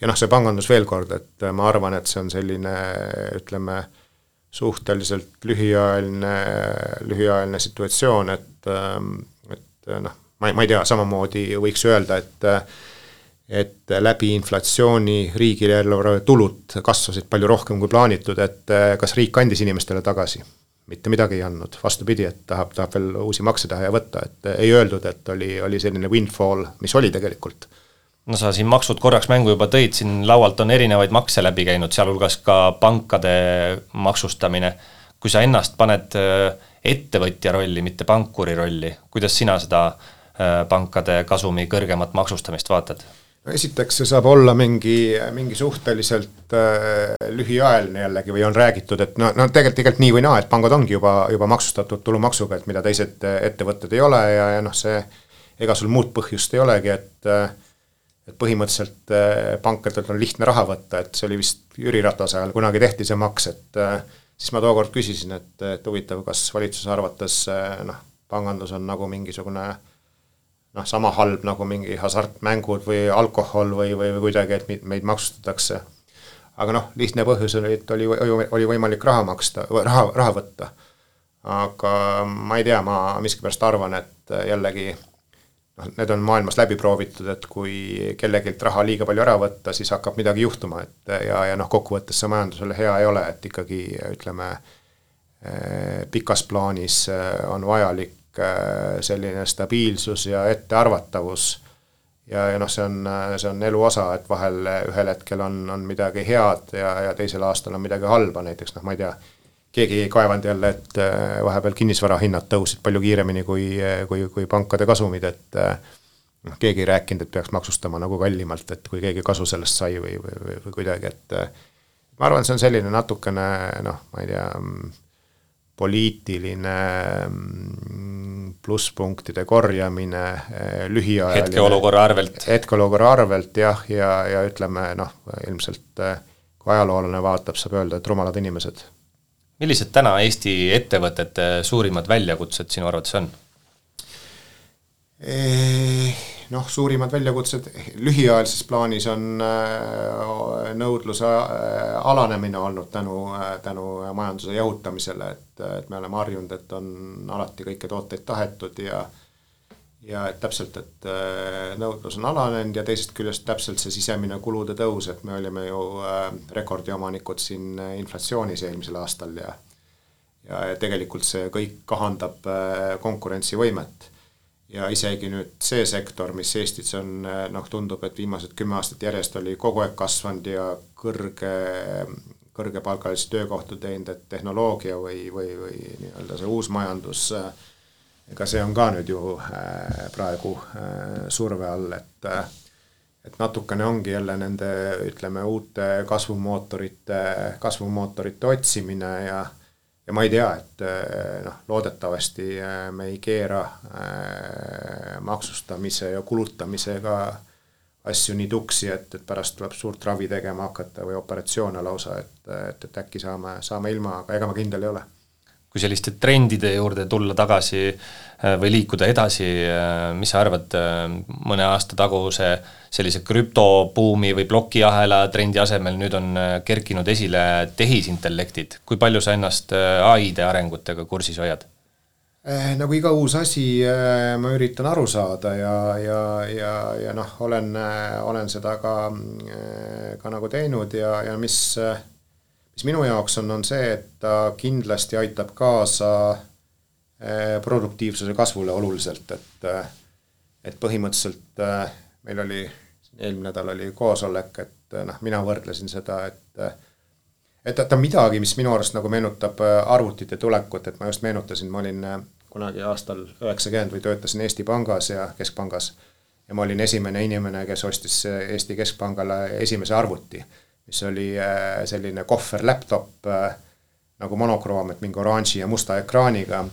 ja noh, see pangandus veel kord, et ma arvan, et see on selline ütleme, suhteliselt lühiajaline, lühiajaline situatsioon, et, et noh, ma ei, ma ei tea, samamoodi võiks öelda, et et läbi inflatsiooni riigieelarve tulud kasvasid palju rohkem kui plaanitud, et kas riik andis inimestele tagasi? mitte midagi ei andnud, vastupidi, et tahab, tahab veel uusi makse teha ja võtta, et ei öeldud, et oli, oli selline windfall, mis oli tegelikult no sa siin maksud korraks mängu juba tõid, siin laualt on erinevaid makse läbi käinud, sealhulgas ka pankade maksustamine. kui sa ennast paned äh, ettevõtja rolli, mitte pankuri rolli, kuidas sina seda pankade kasumi kõrgemat maksustamist vaatad? No esiteks see saab olla mingi, mingi suhteliselt äh, lühiajaline jällegi või on räägitud, et no, no tegelikult, tegelikult nii või naa, et pangad ongi juba, juba maksustatud tulumaksuga, et mida teised ettevõtted ei ole ja, ja noh, see ega sul muud põhjust ei olegi, et äh, et põhimõtteliselt äh, pankadelt on lihtne raha võtta, et see oli vist Jüri Ratase ajal kunagi tehti see maks, et äh, siis ma tookord küsisin, et, et huvitav, kas valitsuse arvates äh, noh, pangandus on nagu mingisugune noh, sama halb nagu mingi hasartmängud või alkohol või, või, või kuidagi, et meid maksustatakse. aga noh, lihtne põhjus oli, et oli, oli võimalik raha maksta, raha, raha võtta. aga ma ei tea, ma miskipärast arvan, et jällegi noh, need on maailmas läbi proovitud, et kui kellelgi raha liiga palju ära võtta, siis hakkab midagi juhtuma, et ja, ja noh, kokkuvõttes see majandusele hea ei ole, et ikkagi ütleme, eh, pikas plaanis eh, on vajalik selline stabiilsus ja ettearvatavus. Ja, ja noh, see on, see on elu osa, et vahel ühel hetkel on, on midagi head ja, ja teisel aastal on midagi halba, näiteks noh, ma ei tea keegi ei kaevanud jälle, et äh, vahepeal kinnisvarahinnad tõusid palju kiiremini kui, kui, kui pankade kasumid, et äh, noh, keegi ei rääkinud, et peaks maksustama nagu kallimalt, et kui keegi kasu sellest sai või, või, või, või kuidagi, et äh, ma arvan, see on selline natukene noh, ma ei tea, poliitiline mm, plusspunktide korjamine lühiajaline hetkeolukorra arvelt. hetkeolukorra arvelt jah, ja, ja, ja ütleme noh, ilmselt kui ajaloolane vaatab, saab öelda, et rumalad inimesed millised täna Eesti ettevõtete suurimad väljakutsed sinu arvates on? Noh, suurimad väljakutsed lühiajalises plaanis on äh, nõudluse äh, alanemine olnud tänu, äh, tänu majanduse jahutamisele, et, et me oleme harjunud, et on alati kõiki tooteid tahetud ja ja et täpselt, et nõudlus on alanenud ja teisest küljest täpselt see sisemine kulude tõus, et me olime ju rekordiomanikud siin inflatsioonis eelmisel aastal ja, ja tegelikult see kõik kahandab konkurentsivõimet. Ja isegi nüüd see sektor, mis Eestis on, noh, tundub, et viimased kümme aastat järjest oli kogu aeg kasvanud ja kõrge, kõrgepalgalisi töökohti teinud, et tehnoloogia või, või, või nii-öelda see uus majandus ega see on ka nüüd ju äh, praegu äh, surve all, et et natukene ongi jälle nende, ütleme, uute kasvumootorite, kasvumootorite otsimine ja ja ma ei tea, et noh, loodetavasti me ei keera maksustamise ja kulutamisega asju nii tuksi, et, et pärast tuleb suurt ravi tegema hakata või operatsioone lausa, et, et, et äkki saame, saame ilma, aga ega ma kindel ei ole kui selliste trendide juurde tulla tagasi äh, või liikuda edasi, äh, mis sa arvad, äh, mõne aasta taguse sellise krüptobuumi või plokiahela trendi asemel nüüd on kerkinud esile tehisintellektid, kui palju sa ennast ai-de arengutega kursis hoiad? nagu iga uus asi, ma üritan aru saada ja, ja, ja, ja noh, olen, olen seda ka, ka nagu teinud ja, ja mis mis minu jaoks on, on see, et ta kindlasti aitab kaasa eh, produktiivsuse kasvule oluliselt, et eh, et põhimõtteliselt eh, meil oli, eelmine nädal oli koosolek, et noh, mina võrdlesin seda, et et ta on midagi, mis minu arust nagu meenutab arvutite tulekut, et ma just meenutasin, ma olin kunagi aastal üheksakümmend või töötasin Eesti Pangas ja Keskpangas ja ma olin esimene inimene, kes ostis Eesti Keskpangale esimese arvuti, mis oli selline kohver laptop nagu monokroom, et mingi oranži ja musta ekraaniga.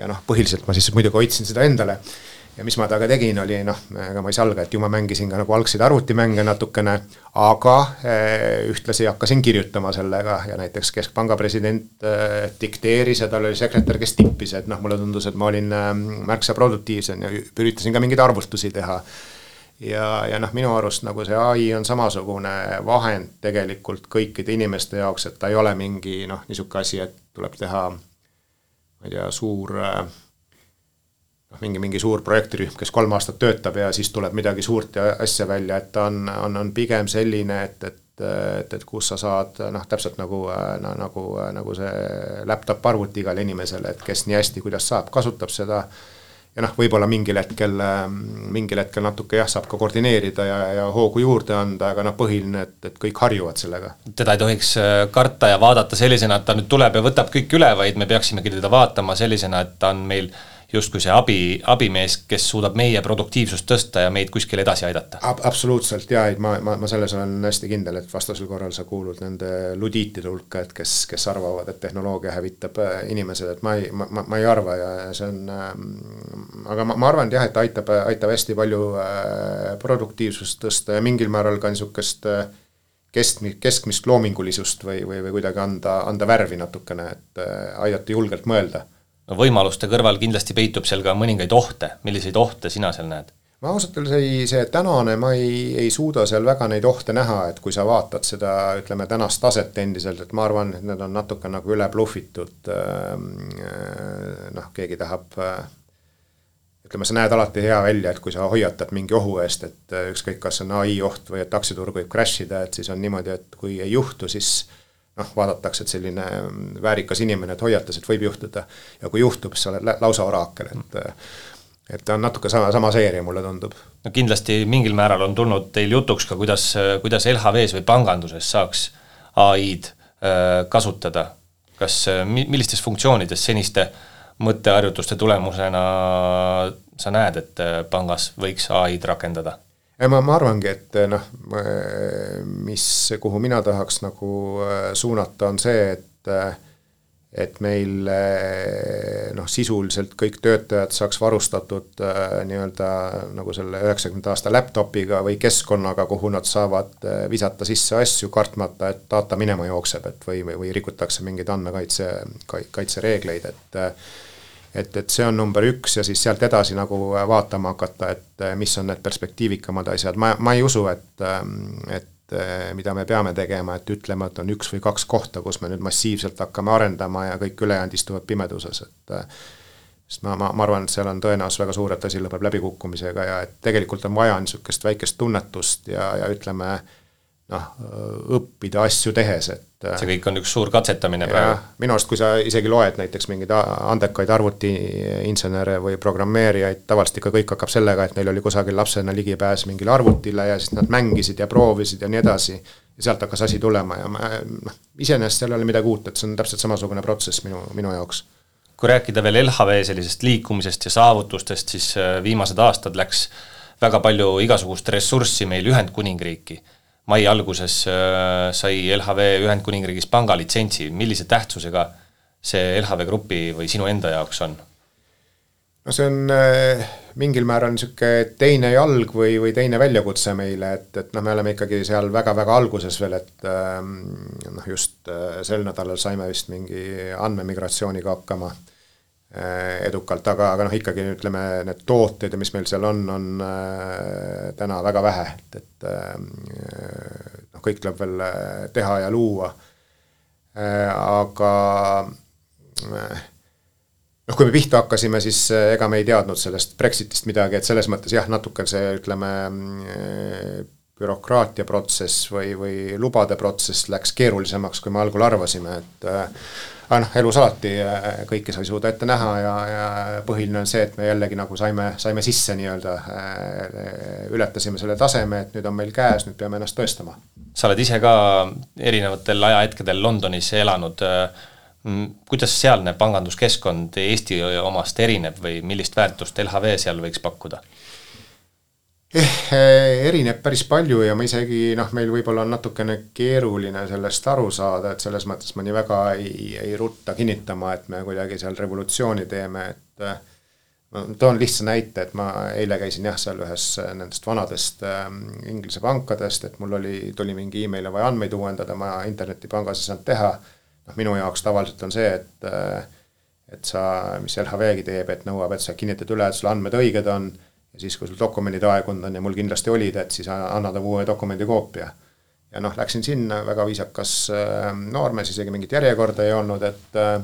ja noh, põhiliselt ma siis muidugi hoidsin seda endale. ja mis ma temaga tegin, oli noh, ega ma ei salga, et ju ma mängisin ka nagu algseid arvutimänge natukene, aga eh, ühtlasi hakkasin kirjutama sellega ja näiteks Keskpanga president dikteeris ja tal oli sekretär, kes tippis, et noh, mulle tundus, et ma olin märksa produktiivsem ja üritasin ka mingeid arvutusi teha ja, ja noh, minu arust nagu see ai on samasugune vahend tegelikult kõikide inimeste jaoks, et ta ei ole mingi noh, niisugune asi, et tuleb teha ma ei tea, suur noh, mingi, mingi suur projektirühm, kes kolm aastat töötab ja siis tuleb midagi suurt ja asja välja, et ta on, on, on pigem selline, et, et et, et kus sa saad noh, täpselt nagu no,, nagu, nagu see laptop arvuti igale inimesele, et kes nii hästi, kuidas saab, kasutab seda äh, ja noh, võib-olla mingil hetkel, mingil hetkel natuke jah, saab ka koordineerida ja, ja hoogu juurde anda, aga noh, põhiline, et, et kõik harjuvad sellega. teda ei tohiks äh, karta ja vaadata sellisena, et ta nüüd tuleb ja võtab kõik üle, vaid me peaksimegi teda vaatama sellisena, et ta on meil äh, justkui see abi, abimees, kes suudab meie produktiivsust tõsta ja meid kuskile edasi aidata Ab. absoluutselt jaa, ei ma, ma, ma selles olen hästi kindel, et vastasel korral sa kuulud nende ludiitide hulka, et kes, kes arvavad, et tehnoloogia hävitab äh, inimesed, et ma ei, ma, ma, ma ei arva ja see on äh,, aga ma, ma arvan, et jah, et aitab, aitab hästi palju äh, produktiivsust tõsta ja mingil määral ka niisugust äh, keskmi-, keskmist loomingulisust või, või, või kuidagi anda, anda värvi natukene, et äh, aidata julgelt mõelda no võimaluste kõrval kindlasti peitub seal ka mõningaid ohte, milliseid ohte sina seal näed? ma ausalt öeldes ei, see tänane, ma ei, ei suuda seal väga neid ohte näha, et kui sa vaatad seda, ütleme, tänast taset endiselt, et ma arvan, et need on natuke nagu üle blufitud, ähm, äh, noh, keegi tahab äh, ütleme, sa näed alati hea välja, et kui sa hoiatad mingi ohu eest, et äh, ükskõik, kas on ai oht või et aktsiaturg võib crash ida, et siis on niimoodi, et kui ei juhtu, siis noh, vaadatakse, et selline väärikas inimene, et hoiatas, et võib juhtuda. ja kui juhtub, siis sa oled lausa oraakel, et et ta on natuke sama, sama seeria, mulle tundub. no kindlasti mingil määral on tulnud teil jutuks ka, kuidas, kuidas LHV-s või panganduses saaks ai-d äh, kasutada. kas, millistes funktsioonides seniste mõtteharjutuste tulemusena sa näed, et äh, pangas võiks ai-d rakendada? Ma, ma arvangi, et eh, noh, mis, kuhu mina tahaks nagu eh, suunata, on see, et eh, et meil noh, sisuliselt kõik töötajad saaks varustatud nii-öelda nagu selle üheksakümnenda aasta laptopiga või keskkonnaga, kuhu nad saavad visata sisse asju, kartmata, et data minema jookseb, et või, või, või rikutakse mingeid andmekaitse, kaitsereegleid, et et, et see on number üks ja siis sealt edasi nagu vaatama hakata, et eh, mis on need perspektiivikamad asjad, ma, ma ei usu, et, eh, et eh, mida me peame tegema, et ütlema, et on üks või kaks kohta, kus me nüüd massiivselt hakkame arendama ja kõik ülejäänud istuvad pimeduses, et sest ma, ma, ma arvan, et seal on tõenäosus väga suur, et asi lõpeb läbikukkumisega ja et tegelikult on vaja niisugust väikest tunnetust ja, ja ütleme, noh, õppida asju tehes, et see kõik on üks suur katsetamine praegu. minu arust, kui sa isegi loed näiteks mingeid andekaid arvutiinsenere või programmeerijaid, tavaliselt ikka kõik hakkab sellega, et neil oli kusagil lapsena ligipääs mingile arvutile ja siis nad mängisid ja proovisid ja nii edasi. ja sealt hakkas asi tulema ja ma noh, iseenesest seal ei ole midagi uut, et see on täpselt samasugune protsess minu, minu jaoks kui rääkida veel LHV sellisest liikumisest ja saavutustest, siis äh, viimased aastad läks väga palju igasugust ressurssi meil Ühendkuningriiki mai alguses äh, sai LHV Ühendkuningriigis pangalitsentsi, millise tähtsusega see LHV Grupi või sinu enda jaoks on? no see on äh, mingil määral niisugune teine jalg või, või teine väljakutse meile, et, et noh, me oleme ikkagi seal väga-väga alguses veel, et ähm, noh, just äh, sel nädalal saime vist mingi andmemigratsiooniga hakkama edukalt, aga, aga noh, ikkagi ütleme, need tooted ja mis meil seal on, on äh, täna väga vähe, et, et äh, noh, kõik tuleb veel teha ja luua. aga noh, kui me pihta hakkasime, siis ega me ei teadnud sellest Brexitist midagi, et selles mõttes jah, natuke see, ütleme, bürokraatia protsess või, või lubade protsess läks keerulisemaks, kui me algul arvasime, et aga noh, elus alati äh, kõike sa ei suuda ette näha ja, ja põhiline on see, et me jällegi nagu saime, saime sisse nii-öelda, äh, ületasime selle taseme, et nüüd on meil käes, nüüd peame ennast tõestama. sa oled ise ka erinevatel ajahetkedel Londonis elanud. kuidas sealne panganduskeskkond Eesti omast erineb või millist väärtust LHV seal võiks pakkuda? Eh, erineb päris palju ja ma isegi noh, meil võib-olla on natukene keeruline sellest aru saada, et selles mõttes ma nii väga ei, ei rutta kinnitama, et me kuidagi seal revolutsiooni teeme, et ma toon lihtsa näite, et ma eile käisin jah, seal ühes nendest vanadest äh, Inglise pankadest, et mul oli, tuli mingi emaili vaja andmeid uuendada, ma internetipangas ei saanud teha. noh, minu jaoks tavaliselt on see, et äh, et sa, mis LHV-gi teeb, et nõuab, et sa kinnitad üle, et sul andmed õiged on ja siis, kui sul dokumendid aegunud on ja mul kindlasti olid, et siis anna talle uue dokumendi koopia. ja noh, läksin sinna, väga viisakas äh, noormees, isegi mingit järjekorda ei olnud, et äh,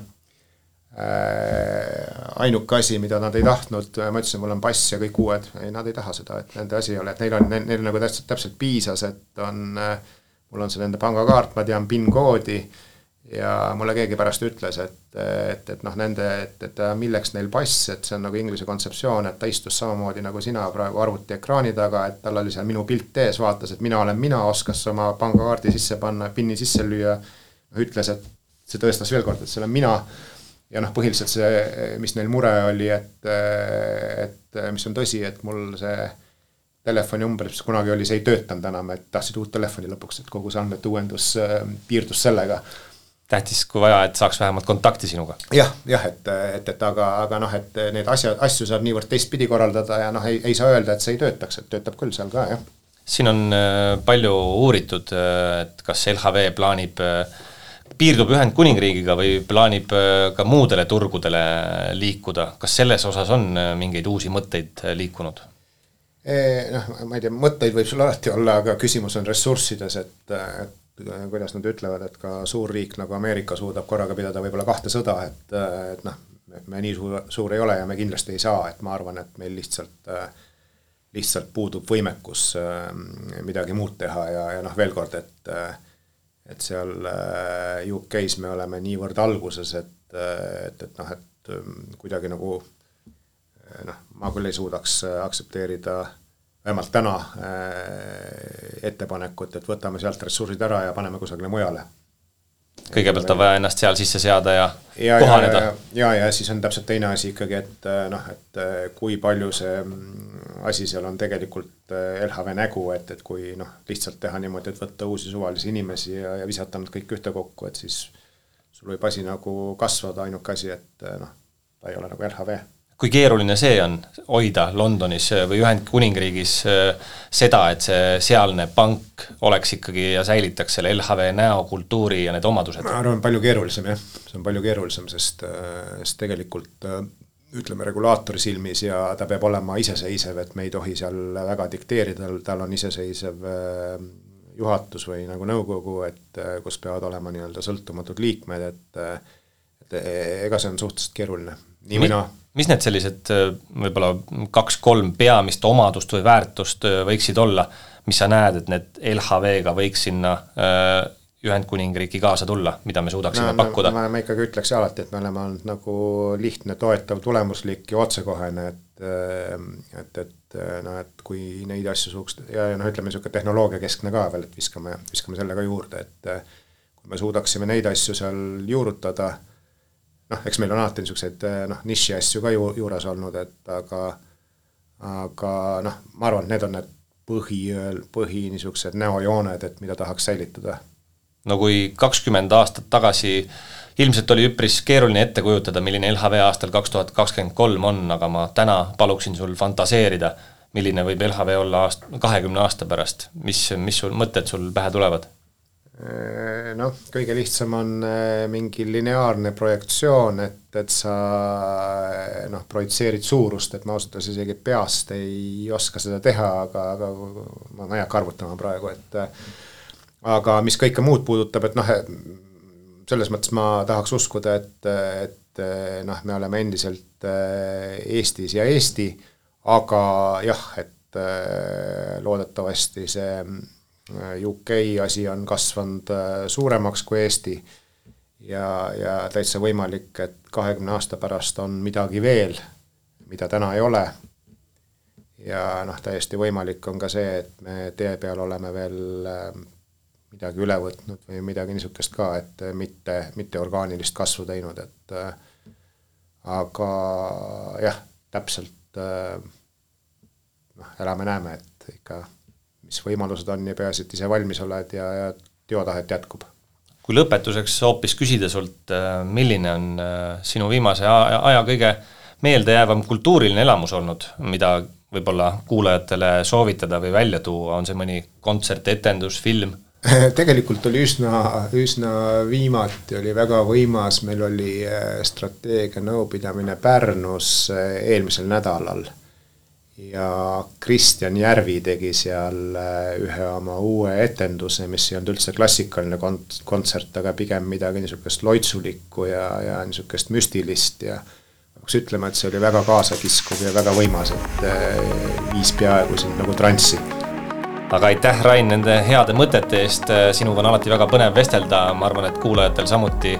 ainuke asi, mida nad ei tahtnud, ma ütlesin, mul on pass ja kõik uued, ei, nad ei taha seda, et nende asi ei ole, et neil on, neil nagu täpselt, täpselt piisas, et on, mul on see nende pangakaart, ma tean PIN koodi ja mulle keegi pärast ütles, et, et, et noh, nende, et, et milleks neil pass, et see on nagu inglise kontseptsioon, et ta istus samamoodi nagu sina praegu arvutiekraani taga, et tal oli seal minu pilt ees, vaatas, et mina olen mina, oskas oma pangakaardi sisse panna, PIN-i sisse lüüa, ütles, et see tõestas veel kord, et see olen mina. Ja noh, põhiliselt see, mis neil mure oli, et, et mis on tõsi, et mul see telefoninumber, mis kunagi oli, see ei töötanud enam, et tahtsid uut telefoni lõpuks, et kogu see andmete uuendus piirdus sellega tähtis, kui vaja, et saaks vähemalt kontakti sinuga ja,. jah, jah, et, et, et aga, aga noh, et neid asja, asju saab niivõrd teistpidi korraldada ja noh, ei, ei saa öelda, et see ei töötaks, et töötab küll seal ka, jah. siin on äh, palju uuritud, äh, et kas LHV plaanib äh, piirdub Ühendkuningriigiga või plaanib ka muudele turgudele liikuda, kas selles osas on mingeid uusi mõtteid liikunud? Noh, ma ei tea, mõtteid võib sul alati olla, aga küsimus on ressurssides, et, et kuidas nad ütlevad, et ka suur riik nagu Ameerika suudab korraga pidada võib-olla kahte sõda, et, et noh, me nii suur, suur ei ole ja me kindlasti ei saa, et ma arvan, et meil lihtsalt, lihtsalt puudub võimekus midagi muud teha ja, ja noh, veel kord, et et seal UK-s me oleme niivõrd alguses, et, et, et noh, et kuidagi nagu noh, ma küll ei suudaks aktsepteerida äh, vähemalt täna äh, ettepanekut, et võtame sealt ressursid ära ja paneme kusagile mujale. kõigepealt on vaja ennast seal sisse seada ja, ja kohaneda. ja, ja, ja, siis on täpselt teine asi ikkagi, et äh, noh, et äh, kui palju see mm, asi seal on tegelikult LHV nägu, et, et kui noh, lihtsalt teha niimoodi, et võtta uusi suvalisi inimesi ja, ja visata nad kõik ühtekokku, et siis sul võib asi nagu kasvada, ainuke asi, et noh, ta ei ole nagu LHV kui keeruline see on hoida Londonis või Ühendkuningriigis äh, seda, et see sealne pank oleks ikkagi ja säilitaks selle LHV näo, kultuuri ja need omadused? ma arvan, palju keerulisem jah, see on palju keerulisem, sest, äh, sest tegelikult ütleme, regulaatori silmis ja ta peab olema iseseisev, et me ei tohi seal väga dikteerida, tal on iseseisev juhatus või nagu nõukogu, et kus peavad olema nii-öelda sõltumatud liikmed, et et ega see on suhteliselt keeruline, nii või naa mis need sellised äh, võib-olla kaks-kolm peamist omadust või väärtust äh, võiksid olla, mis sa näed, et need LHV-ga võiks sinna äh, Ühendkuningriiki kaasa tulla, mida me suudaksime no, pakkuda? ma, ma ikkagi ütleks alati, et me oleme olnud nagu lihtne, toetav, tulemuslik ja otsekohene, et et, et noh, et kui neid asju suuks ja, ja noh, ütleme niisugune tehnoloogiakeskne ka veel, et viskame, viskame selle ka juurde, et kui me suudaksime neid asju seal juurutada noh, eks meil on alati niisuguseid eh, noh, niši asju ka ju juures olnud, et aga aga noh, ma arvan, et need on need põhi, põhi niisugused näojooned, et mida tahaks säilitada. no kui kakskümmend aastat tagasi ilmselt oli üpris keeruline ette kujutada, milline LHV aastal kaks tuhat kakskümmend kolm on, aga ma täna paluksin sul fantaseerida, milline võib LHV olla aast-, kahekümne aasta pärast, mis, mis sul, mõtted sul pähe tulevad? Äh, noh, kõige lihtsam on äh, mingi lineaarne projektsioon, et, et sa äh, noh, projitseerid suurust, et ma ausalt öeldes isegi peast ei oska seda teha, aga, aga ma ei hakka arvutama praegu, et aga mis kõike muud puudutab, et noh, selles mõttes ma tahaks uskuda, et, et noh, me oleme endiselt Eestis ja Eesti, aga jah, et loodetavasti see UK asi on kasvanud äh, suuremaks kui Eesti ja, ja täitsa võimalik, et kahekümne aasta pärast on midagi veel, mida täna ei ole. ja noh, täiesti võimalik on ka see, et me tee peal oleme veel äh, midagi üle võtnud või midagi niisugust ka, et mitte, mitte orgaanilist kasvu teinud, et äh, aga jah, täpselt äh, noh, elame-näeme, et ikka mis võimalused on ja peaasi, et ise valmis oled ja, ja teotahet jätkub. kui lõpetuseks hoopis küsida sult, milline on sinu viimase aja kõige meeldejäävam kultuuriline elamus olnud, mida võib-olla kuulajatele soovitada või välja tuua, on see mõni kontsert, etendus, film? tegelikult oli üsna, üsna viimati oli väga võimas, meil oli äh, strateegia nõupidamine Pärnus äh, eelmisel nädalal. Ja Kristjan Järvi tegi seal äh, ühe oma uue etenduse, mis ei olnud üldse klassikaline kont-, kontsert, aga pigem midagi niisugust loitsulikku ja, ja niisugust müstilist ja peaks ütlema, et see oli väga kaasakiskuv ja väga võimas, et äh, viis peaaegu sind nagu transsi. aga aitäh, Rain, nende heade mõtete eest, sinuga on alati väga põnev vestelda, ma arvan, et kuulajatel samuti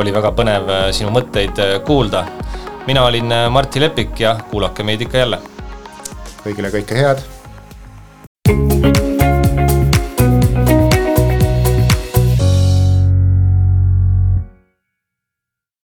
oli väga põnev äh, sinu mõtteid äh, kuulda. mina olin Martti Lepik ja kuulake meid ikka jälle kõigile kõike head. thank you